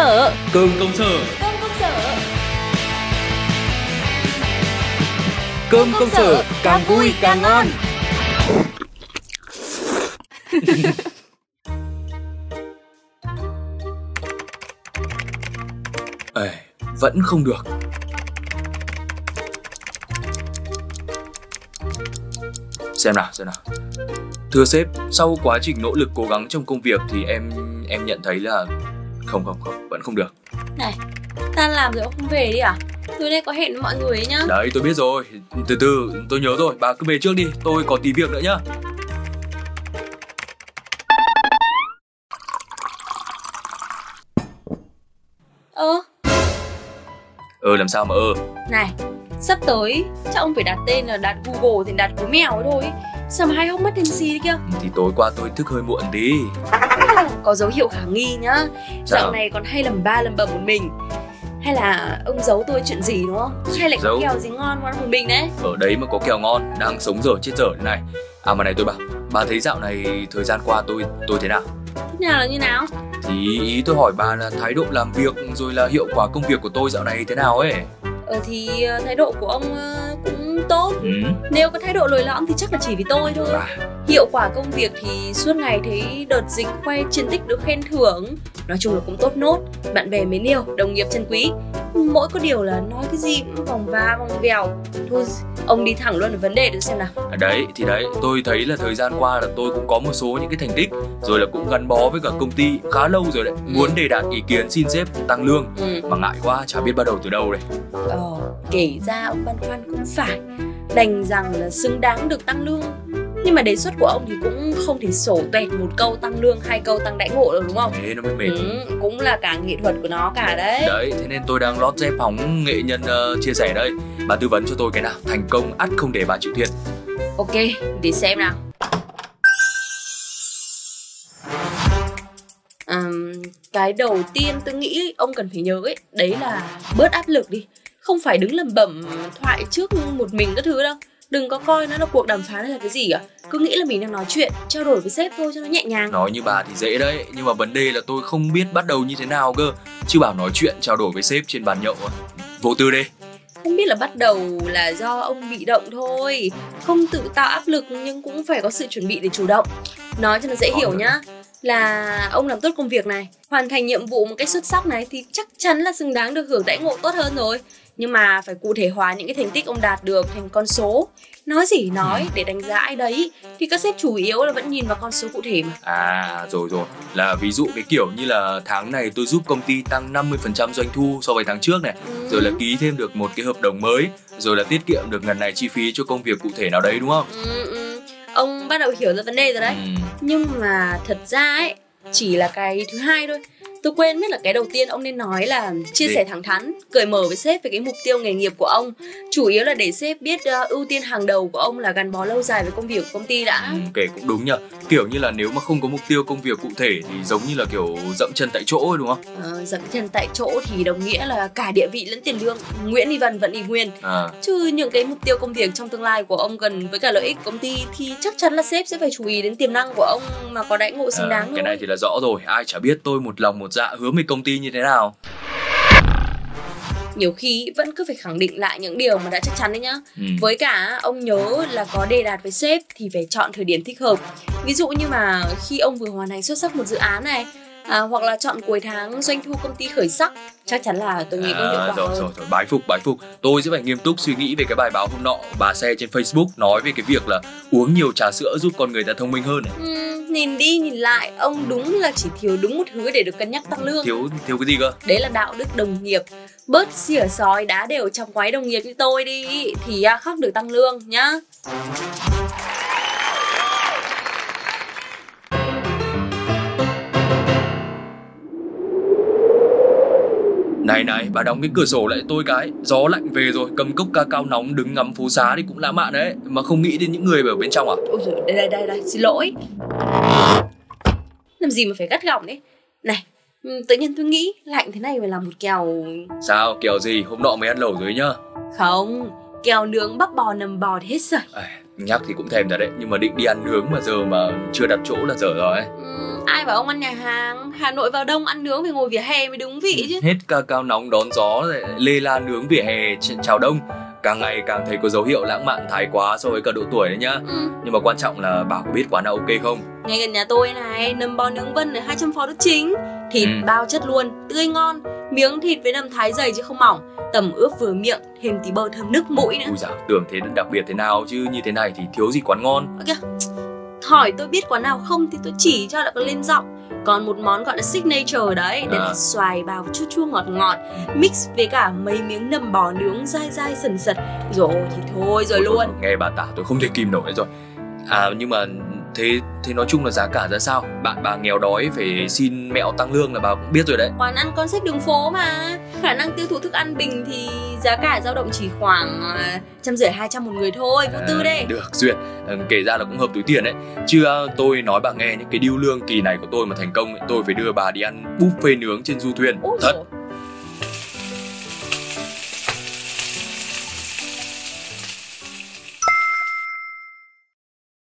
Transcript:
sở Cơm công sở. Cơm công sở. Cơm công sở càng vui càng ngon. Ê, vẫn không được. Xem nào, xem nào. Thưa sếp, sau quá trình nỗ lực cố gắng trong công việc thì em em nhận thấy là không không không, vẫn không được. Này, tan làm rồi ông không về đi à? Tối nay có hẹn với mọi người ấy nhá Đấy, tôi biết rồi. Từ từ, tôi nhớ rồi, bà cứ về trước đi, tôi có tí việc nữa nhá. Ơ, Ờ làm sao mà ơ này Sắp tới chắc ông phải đặt tên là đặt Google thì đặt cú mèo thôi Sao mà hai ông mất MC đi kia Thì tối qua tôi thức hơi muộn tí Có dấu hiệu khả nghi nhá Sao? Dạo này còn hay lầm ba lầm bầm một mình Hay là ông giấu tôi chuyện gì đúng không? Hay lại có kèo gì ngon ngon một mình đấy Ở đấy mà có kèo ngon, đang sống dở chết dở thế này À mà này tôi bảo, bà thấy dạo này thời gian qua tôi tôi thế nào? Thế nào là như nào? Thì ý tôi hỏi bà là thái độ làm việc rồi là hiệu quả công việc của tôi dạo này thế nào ấy Ờ thì ờ, thái độ của ông cũng tốt. Ừ, Nếu có thái độ lồi lõm thì chắc là chỉ vì tôi thôi. Bà Hiệu quả công việc thì suốt ngày thấy đợt dịch khoe chiến tích được khen thưởng. Nói chung là cũng tốt nốt. Bạn bè mến yêu, đồng nghiệp chân quý. Mỗi có điều là nói cái gì cũng vòng va vòng vèo. Thôi ông đi thẳng luôn vào vấn đề được xem nào. À đấy thì đấy tôi thấy là thời gian qua là tôi cũng có một số những cái thành tích rồi là cũng gắn bó với cả công ty khá lâu rồi đấy. Muốn đề đạt ý kiến xin sếp tăng lương ừ. mà ngại quá chả biết bắt đầu từ đâu đây. Ờ, Kể ra ông băn khoăn cũng phải. Đành rằng là xứng đáng được tăng lương Nhưng mà đề xuất của ông thì cũng không thể sổ tuẹt một câu tăng lương hai câu tăng đãi ngộ được đúng không? thế nó mới mệt Ừ, cũng là cả nghệ thuật của nó cả đấy đấy thế nên tôi đang lót dép hóng nghệ nhân ờ, chia sẻ đây bà tư vấn cho tôi cái nào thành công ắt không để bà chịu thiệt Ok, để xem nào. Ừm, cái đầu tiên tôi nghĩ ông cần phải nhớ ấy, đấy là bớt áp lực đi. Không phải đứng lẩm bẩm thoại trước một mình các thứ đâu. Đừng có coi nó là cuộc đàm phán hay là cái gì cả. Cứ nghĩ là mình đang nói chuyện, trao đổi với sếp thôi cho nó nhẹ nhàng. nói như bà thì dễ đấy nhưng mà vấn đề là tôi không biết bắt đầu như thế nào cơ chứ bảo nói chuyện trao đổi với sếp trên bàn nhậu vô tư đi Không biết là bắt đầu là do ông bị động thôi. Không tự tạo áp lực nhưng cũng phải có sự chuẩn bị để chủ động. Nói cho nó dễ Có hiểu nữa. nhá. Là ông làm tốt công việc này, hoàn thành nhiệm vụ một cách xuất sắc này thì chắc chắn là xứng đáng được hưởng đãi ngộ tốt hơn rồi. Nhưng mà phải cụ thể hóa những cái thành tích ông đạt được thành con số. Nói gì nói để đánh giá ai đấy thì các sếp chủ yếu là vẫn nhìn vào con số cụ thể mà. À rồi rồi Là ví dụ cái kiểu như là tháng này tôi giúp công ty tăng 50% doanh thu so với tháng trước này Rồi là ký thêm được một cái hợp đồng mới Rồi là tiết kiệm được ngần này chi phí cho công việc cụ thể nào đấy đúng không? Ừ, ừ. Ông bắt đầu hiểu ra vấn đề rồi đấy. Ừ. Nhưng mà thật ra ấy chỉ là cái thứ hai thôi Tôi quên mất là cái đầu tiên ông nên nói là chia Gì? sẻ thẳng thắn, cởi mở với sếp về cái mục tiêu nghề nghiệp của ông. Chủ yếu là để sếp biết ờ, ưu tiên hàng đầu của ông là gắn bó lâu dài với công việc của công ty đã. Ừ, kể cũng đúng nhờ Kiểu như là nếu mà không có mục tiêu công việc cụ thể Thì giống như là kiểu dậm chân tại chỗ ấy đúng không? Ờ, dậm chân tại chỗ thì đồng nghĩa là cả địa vị lẫn tiền lương Nguyễn Y Vân vẫn y nguyên À Chứ những cái mục tiêu công việc trong tương lai của ông gần với cả lợi ích công ty Thì chắc chắn là sếp sẽ phải chú ý đến tiềm năng của ông mà có đãi ngộ xứng ờ, đáng Cái thôi này thì là rõ rồi Ai chả biết tôi một lòng một dạ hứa với công ty như thế nào? Nhiều khi vẫn cứ phải khẳng định lại những điều mà đã chắc chắn đấy nhá. Ừ. Với cả ông nhớ là có đề đạt với sếp thì phải chọn thời điểm thích hợp. Ví dụ như mà khi ông vừa hoàn thành xuất sắc một dự án này à, Hoặc là chọn cuối tháng doanh thu công ty khởi sắc Chắc chắn là tôi nghĩ có hiệu À, quả rồi hơn. rồi rồi. Bái phục bái phục. Tôi sẽ phải nghiêm túc suy nghĩ về cái bài báo hôm nọ. Bà xe trên Facebook nói về cái việc là uống nhiều trà sữa giúp con người ta thông minh hơn này. Ừm, Nhìn đi nhìn lại ông đúng là chỉ thiếu đúng một thứ để được cân nhắc tăng lương. Thiếu thiếu cái gì cơ? Đấy là đạo đức đồng nghiệp. Bớt xỉa sói đá đều trong quái đồng nghiệp như tôi đi Thì à, khắc được tăng lương nhá này này bà đóng cái cửa sổ lại tôi cái. Gió lạnh về rồi cầm cốc ca cao nóng đứng ngắm phố xá thì cũng lãng mạn đấy. Mà không nghĩ đến những người ở bên trong à? Ôi giời, đây đây đây đây, xin lỗi. Làm gì mà phải gắt gỏng đấy? Này, ừm, tự nhiên tôi nghĩ lạnh thế này phải làm một kèo sao kiểu gì? Hôm nọ mới ăn lẩu rồi nhá. Không, kèo nướng bắp bò nầm bò thì hết rồi. À, nhắc thì cũng thèm thật đấy. Nhưng mà định đi ăn nướng mà giờ mà chưa đặt chỗ là dở rồi. Ấy. Ừm, ai bảo ông ăn nhà hàng? Hà Nội vào đông ăn nướng phải ngồi vỉa hè mới đúng vị chứ. Hết ca cao nóng đón gió lê la nướng vỉa hè ch- chào đông. Càng ngày càng thấy có dấu hiệu lãng mạn thái quá so với cả độ tuổi đấy nhá. Ừ. nhưng mà quan trọng là bà có biết quán nào ok không? Ngay gần nhà tôi này Nấm bò nướng vân ở 200 phó Đức Chính. Thịt Ừ. bao chất luôn, tươi ngon. Miếng thịt với nấm thái dày chứ không mỏng. Tầm ướp vừa miệng, thêm tí bơ thơm nước mũi nữa. Ui dào tưởng thế đặc biệt thế nào chứ như thế này thì thiếu gì quán ngon. Kìa, hỏi tôi biết quán nào không thì tôi chỉ cho lại còn lên giọng. Còn một món gọi là signature đấy đấy À. là xoài bào chua chua ngọt ngọt mix với cả mấy miếng nầm bò nướng dai dai sần sật rồi thì thôi rồi thôi, luôn. nghe bà tả tôi không thể kìm nổi rồi. À nhưng mà thế thế nói chung là giá cả ra sao? Bạn bà nghèo đói phải xin mẹo tăng lương là bà cũng biết rồi đấy. Quán ăn concept đường phố mà. Khả năng tiêu thụ thức ăn bình thì giá cả dao động chỉ khoảng à, trăm rưỡi hai trăm một người thôi vô tư À, đây. được duyệt. Ừ, kể ra là cũng hợp túi tiền đấy. Chứ à, tôi nói bà nghe những cái điêu lương kỳ này của tôi mà thành công tôi phải đưa bà đi ăn buffet nướng trên du thuyền. Ôi thật. dồi,